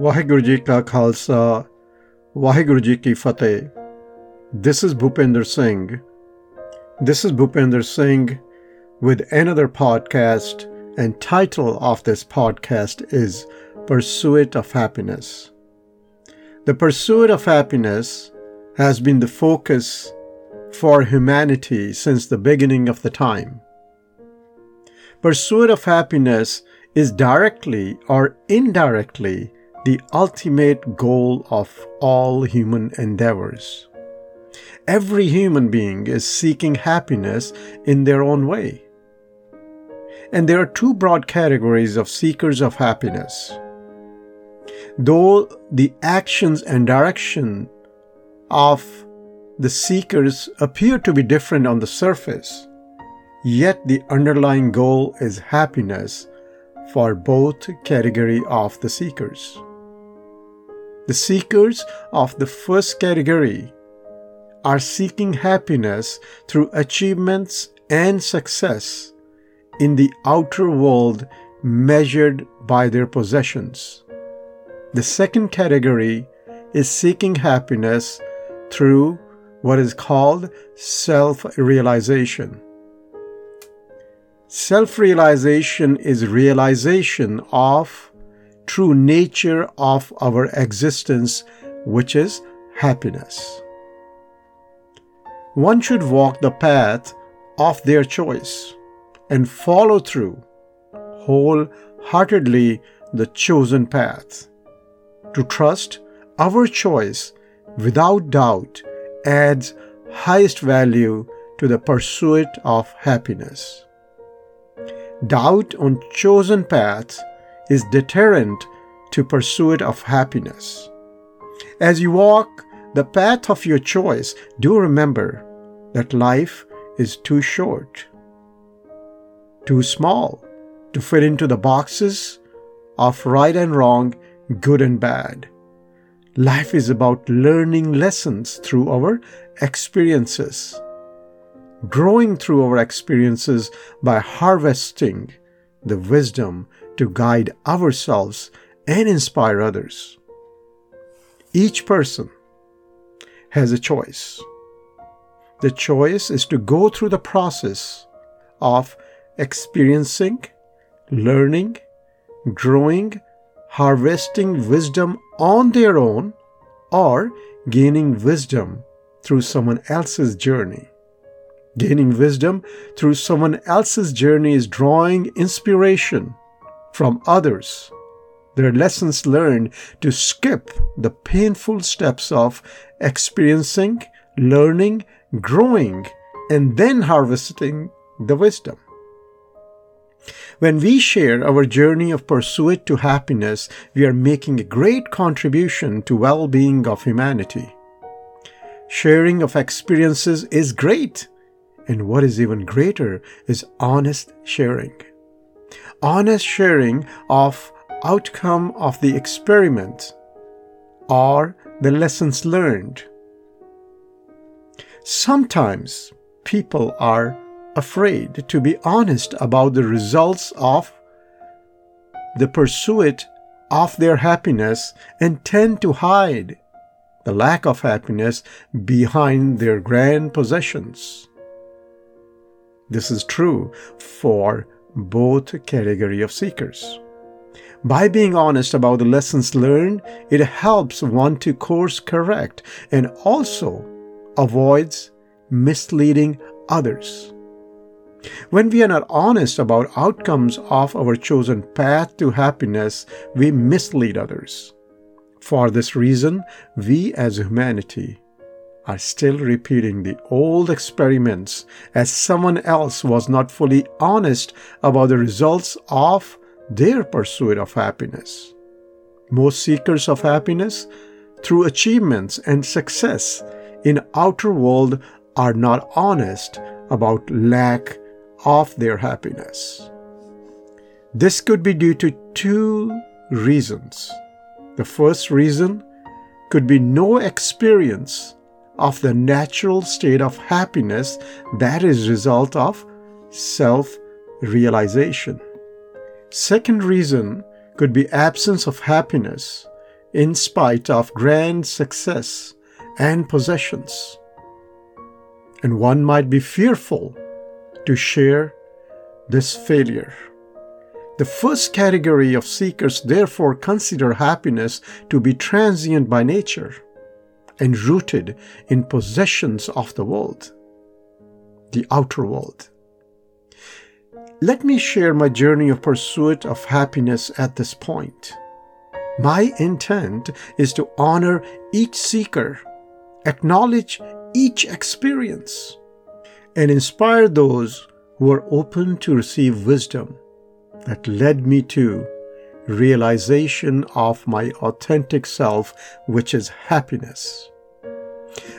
ਵਾਹਿਗੁਰੂ ਜੀ ਕਾ ਖਾਲਸਾ ਵਾਹਿਗੁਰੂ ਜੀ ਕੀ ਫਤਿਹ This is Bhupender Singh. This is Bhupender Singh with another podcast, and title of this podcast is Pursuit of Happiness. The pursuit of happiness has been the focus for humanity since the beginning of the time. Pursuit of happiness is directly or indirectly the ultimate goal of all human endeavors. Every human being is seeking happiness in their own way. And there are two broad categories of seekers of happiness. Though the actions and direction of the seekers appear to be different on the surface, yet the underlying goal is happiness for both category of the seekers. The seekers of the first category are seeking happiness through achievements and success in the outer world measured by their possessions. The second category is seeking happiness through what is called self realization. Self realization is realization of true nature of our existence, which is happiness. One should walk the path of their choice and follow through wholeheartedly the chosen path. To trust our choice without doubt adds highest value to the pursuit of happiness. Doubt on chosen path is deterrent to pursuit of happiness. As you walk the path of your choice, do remember that life is too short, too small to fit into the boxes of right and wrong, good and bad. Life is about learning lessons through our experiences, growing through our experiences by harvesting the wisdom to guide ourselves and inspire others. Each person has a choice. The choice is to go through the process of experiencing, learning, growing, harvesting wisdom on their own, or gaining wisdom through someone else's journey. Gaining wisdom through someone else's journey is drawing inspiration from others, their lessons learned to skip the painful steps of experiencing, learning, growing, and then harvesting the wisdom. When we share our journey of pursuit to happiness, we are making a great contribution to well-being of humanity. Sharing of experiences is great, and what is even greater is honest sharing honest sharing of outcome of the experiment or the lessons learned. Sometimes people are afraid to be honest about the results of the pursuit of their happiness and tend to hide the lack of happiness behind their grand possessions. This is true for both category of seekers. By being honest about the lessons learned, it helps one to course correct and also avoids misleading others. When we are not honest about outcomes of our chosen path to happiness, we mislead others. For this reason, we as humanity are still repeating the old experiments as someone else was not fully honest about the results of their pursuit of happiness. Most seekers of happiness through achievements and success in outer world are not honest about lack of their happiness. This could be due to two reasons. The first reason could be no experience of the natural state of happiness that is result of self realization. Second reason could be absence of happiness in spite of grand success and possessions. And one might be fearful to share this failure. The first category of seekers therefore consider happiness to be transient by nature and rooted in possessions of the world, the outer world. Let me share my journey of pursuit of happiness at this point. My intent is to honor each seeker, acknowledge each experience, and inspire those who are open to receive wisdom that led me to realization of my authentic self, which is happiness.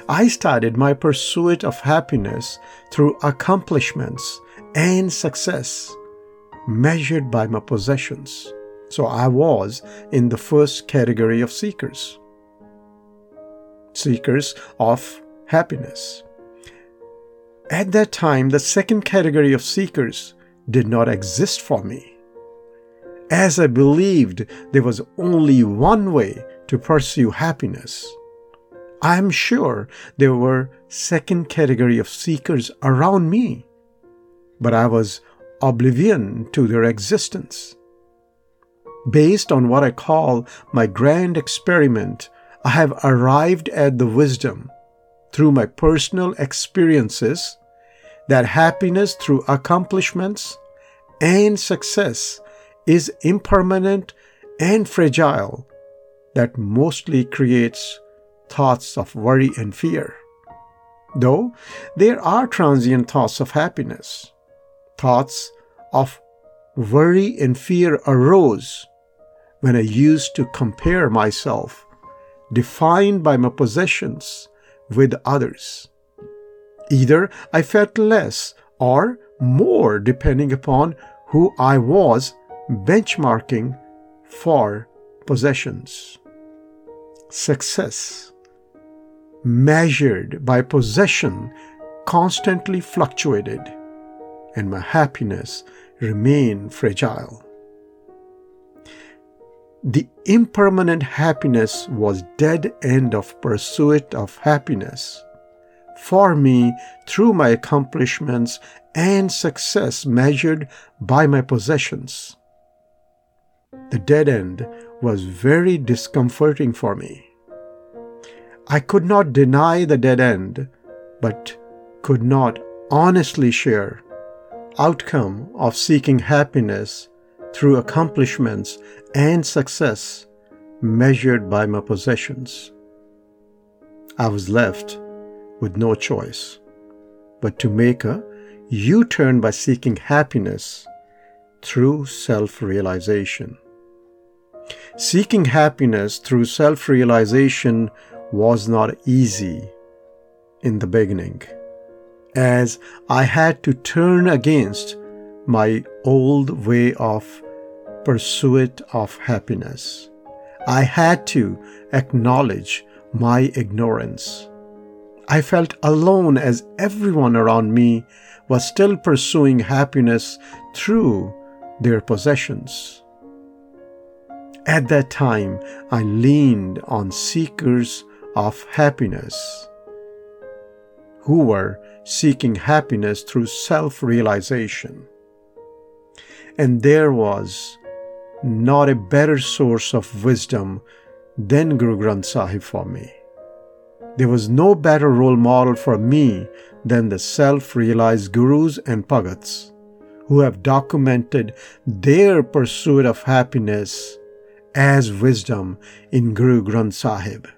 I started my pursuit of happiness through accomplishments and success measured by my possessions. So I was in the first category of seekers. Seekers of happiness. At that time, the second category of seekers did not exist for me. As I believed there was only one way to pursue happiness, I am sure there were second category of seekers around me, but I was oblivion to their existence. Based on what I call my grand experiment, I have arrived at the wisdom through my personal experiences that happiness through accomplishments and success is impermanent and fragile that mostly creates thoughts of worry and fear. Though there are transient thoughts of happiness, thoughts of worry and fear arose when I used to compare myself, defined by my possessions, with others. Either I felt less or more depending upon who I was benchmarking for possessions. Success measured by possession constantly fluctuated, and my happiness remained fragile. The impermanent happiness was dead end of pursuit of happiness. For me, through my accomplishments and success measured by my possessions. The dead end was very discomforting for me. I could not deny the dead end, but could not honestly share outcome of seeking happiness through accomplishments and success measured by my possessions. I was left with no choice but to make a U turn by seeking happiness through self realization. Seeking happiness through self realization was not easy in the beginning, as I had to turn against my old way of pursuit of happiness. I had to acknowledge my ignorance. I felt alone as everyone around me was still pursuing happiness through their possessions. At that time, I leaned on seekers of happiness who were seeking happiness through self realization. And there was not a better source of wisdom than Guru Granth Sahib for me. There was no better role model for me than the self realized gurus and bhagats who have documented their pursuit of happiness as wisdom in Guru Granth Sahib.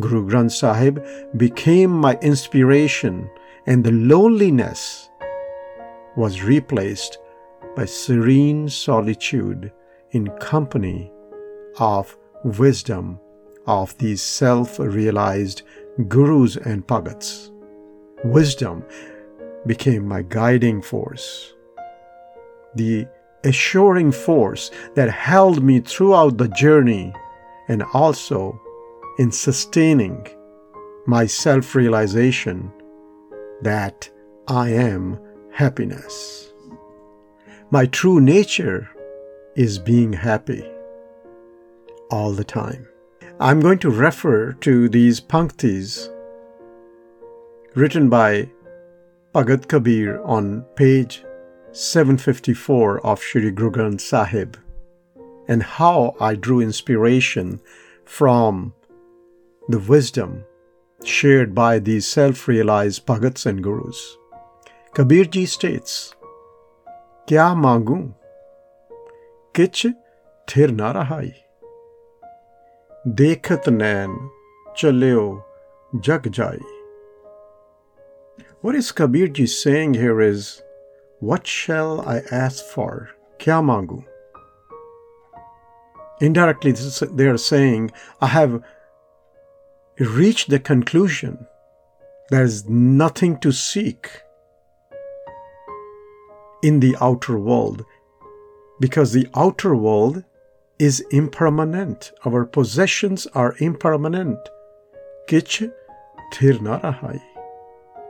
Guru Granth Sahib became my inspiration, and the loneliness was replaced by serene solitude in company of wisdom of these self realized gurus and bhagats. Wisdom became my guiding force, the assuring force that held me throughout the journey and also in sustaining my self realization that I am happiness. My true nature is being happy all the time. I'm going to refer to these panktis written by Bhagat Kabir on page 754 of Shri Guru Granth Sahib and how I drew inspiration from the wisdom shared by these self realized Bhagats and Gurus. Kabir ji states, Kya mangu? Kich thir na rahai. Dekhat nain chaleo jag jai. What is Kabir ji saying here is, What shall I ask for? Kya mangu? Indirectly, they are saying, I have reached the conclusion there is nothing to seek in the outer world because the outer world is impermanent. Our possessions are impermanent. Kich thir na rahai.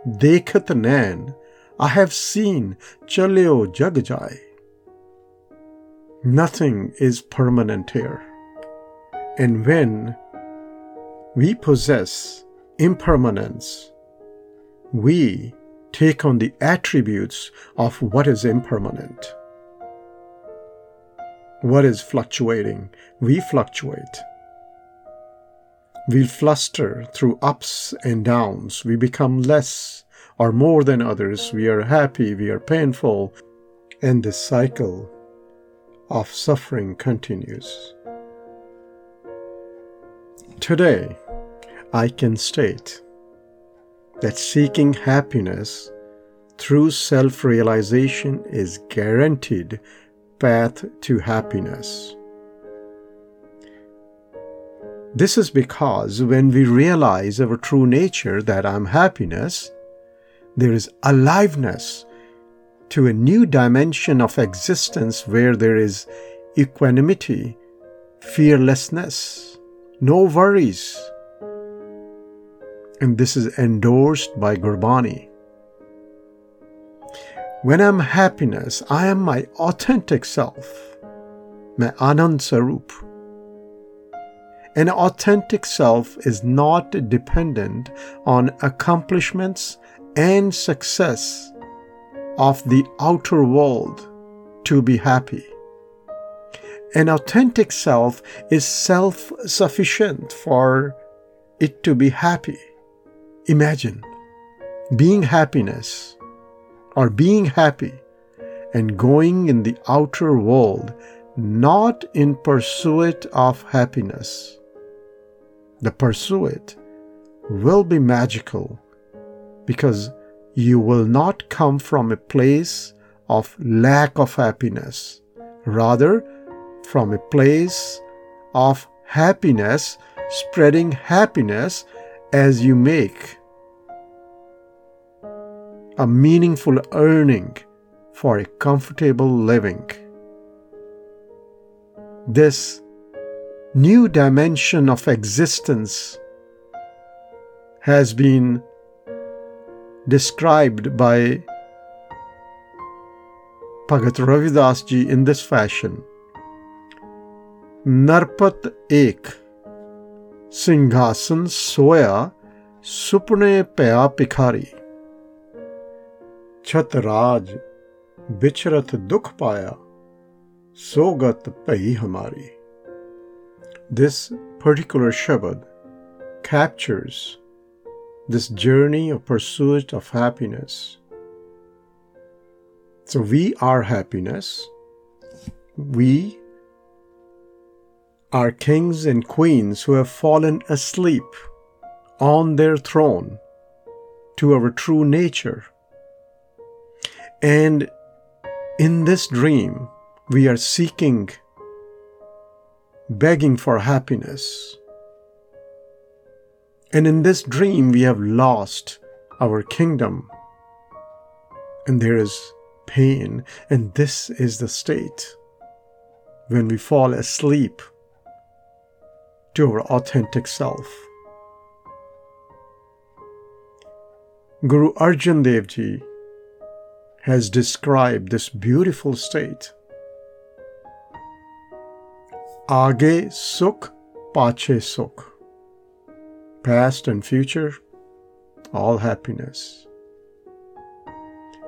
Dekhat nain, I have seen, chaleo jag jai. Nothing is permanent here. And when we possess impermanence, we take on the attributes of what is impermanent. What is fluctuating? We fluctuate. We fluster through ups and downs. We become less or more than others. We are happy, we are painful. And the cycle of suffering continues. Today, I can state that seeking happiness through self realization is guaranteed path to happiness. This is because when we realize our true nature that I'm happiness, there is aliveness to a new dimension of existence where there is equanimity, fearlessness, no worries. And this is endorsed by Gurbani. When I'm happiness, I am my authentic self, my Anand Sarup. An authentic self is not dependent on accomplishments and success of the outer world to be happy. An authentic self is self sufficient for it to be happy. Imagine being happiness or being happy and going in the outer world not in pursuit of happiness. The pursuit will be magical because you will not come from a place of lack of happiness, rather, from a place of happiness, spreading happiness as you make a meaningful earning for a comfortable living. This new dimension of existence has been described by Bhagat Ravidasji in this fashion Narpat ek Singhasan soya supne paya pikhari Chhatraj bicharat dukh paya sogat pai hamari. This particular Shabad captures this journey of pursuit of happiness. So we are happiness. We are kings and queens who have fallen asleep on their throne to our true nature. And in this dream, we are seeking, begging for happiness. And in this dream, we have lost our kingdom. And there is pain. And this is the state when we fall asleep to our authentic self. Guru Arjan Dev Ji has described this beautiful state. Aage sukh pache sukh. Past and future, all happiness.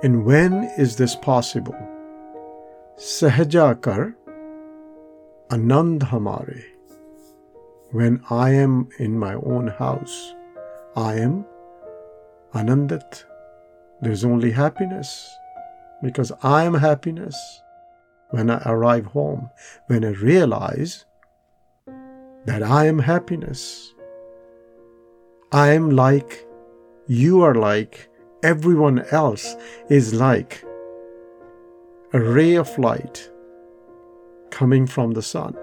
And when is this possible? Sahaja kar anand hamare. When I am in my own house, I am anandat. There's only happiness because I am happiness. When I arrive home, when I realize that I am happiness, I am like, you are like, everyone else is like a ray of light coming from the sun.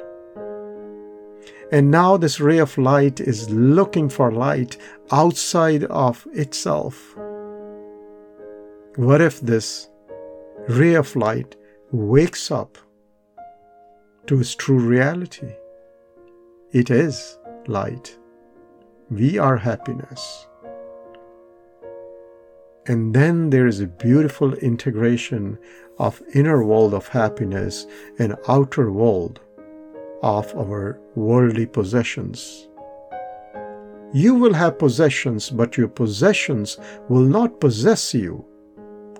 And now this ray of light is looking for light outside of itself. What if this ray of light wakes up to its true reality? It is light. We are happiness. And then there is a beautiful integration of inner world of happiness and outer world of our worldly possessions. You will have possessions, but your possessions will not possess you,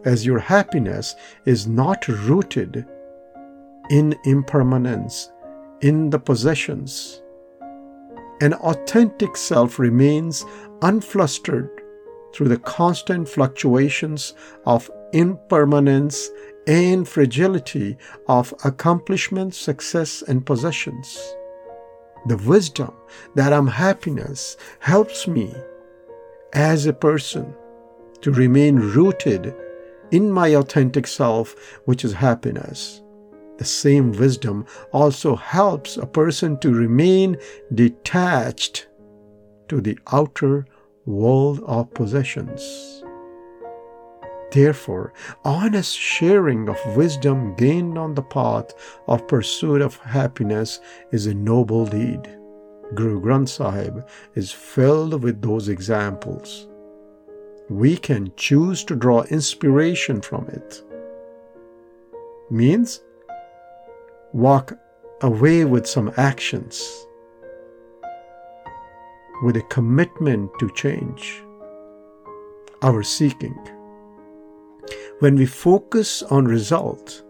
as your happiness is not rooted in impermanence, in the possessions. An authentic self remains unflustered through the constant fluctuations of impermanence and fragility of accomplishment, success, and possessions. The wisdom that I'm happiness helps me as a person to remain rooted in my authentic self, which is happiness. The same wisdom also helps a person to remain detached to the outer world of possessions. Therefore, honest sharing of wisdom gained on the path of pursuit of happiness is a noble deed. Guru Granth Sahib is filled with those examples. We can choose to draw inspiration from it. Means walk away with some actions, with a commitment to change, our seeking when we focus on result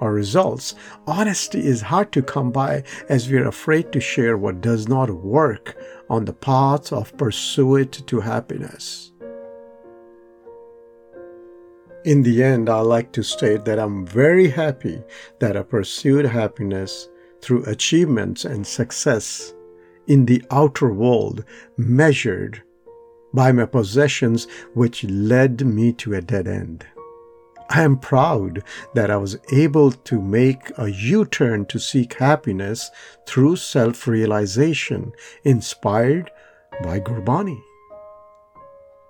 or results, honesty is hard to come by as we are afraid to share what does not work on the path of pursuit to happiness. In the end, I like to state that I'm very happy that I pursued happiness through achievements and success in the outer world measured by my possessions, which led me to a dead end. I am proud that I was able to make a U turn to seek happiness through self realization inspired by Gurbani.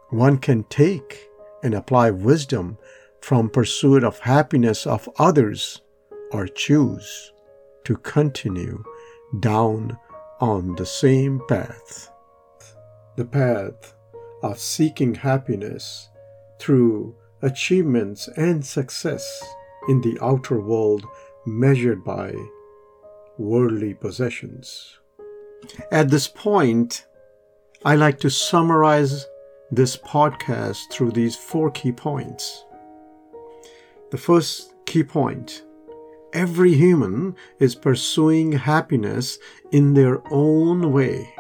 One can take and apply wisdom from pursuit of happiness of others or choose to continue down on the same path. The path of seeking happiness through achievements and success in the outer world measured by worldly possessions. At this point, I like to summarize this podcast through these four key points. The first key point every human is pursuing happiness in their own way.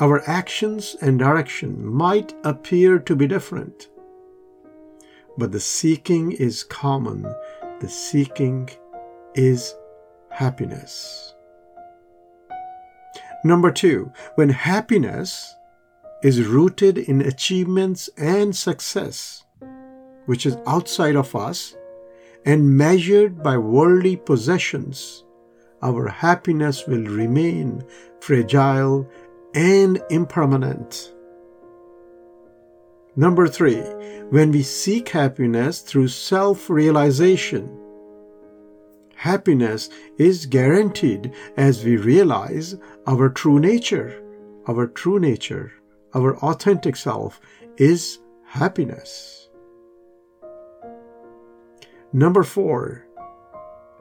Our actions and direction might appear to be different, but the seeking is common. The seeking is happiness. Number two, when happiness is rooted in achievements and success, which is outside of us, and measured by worldly possessions, our happiness will remain fragile and impermanent. Number three, when we seek happiness through self realization, happiness is guaranteed as we realize our true nature. Our true nature, our authentic self, is happiness. Number four,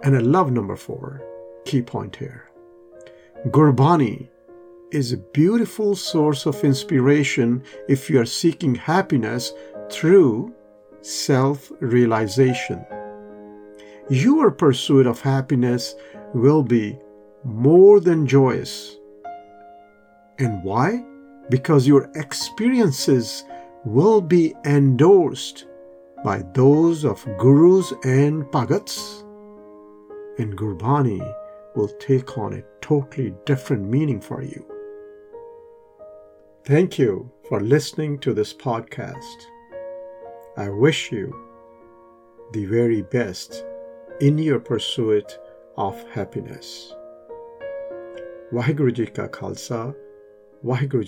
and I love number four, key point here. Gurbani is a beautiful source of inspiration if you are seeking happiness through self realization. Your pursuit of happiness will be more than joyous. And why? Because your experiences will be endorsed by those of gurus and bhagats, and Gurbani will take on a totally different meaning for you. Thank you for listening to this podcast. I wish you the very best in your pursuit of happiness. Waheguru ji ਕਾ ਖਾਲਸਾ ਵਾਹਿਗੁਰੂ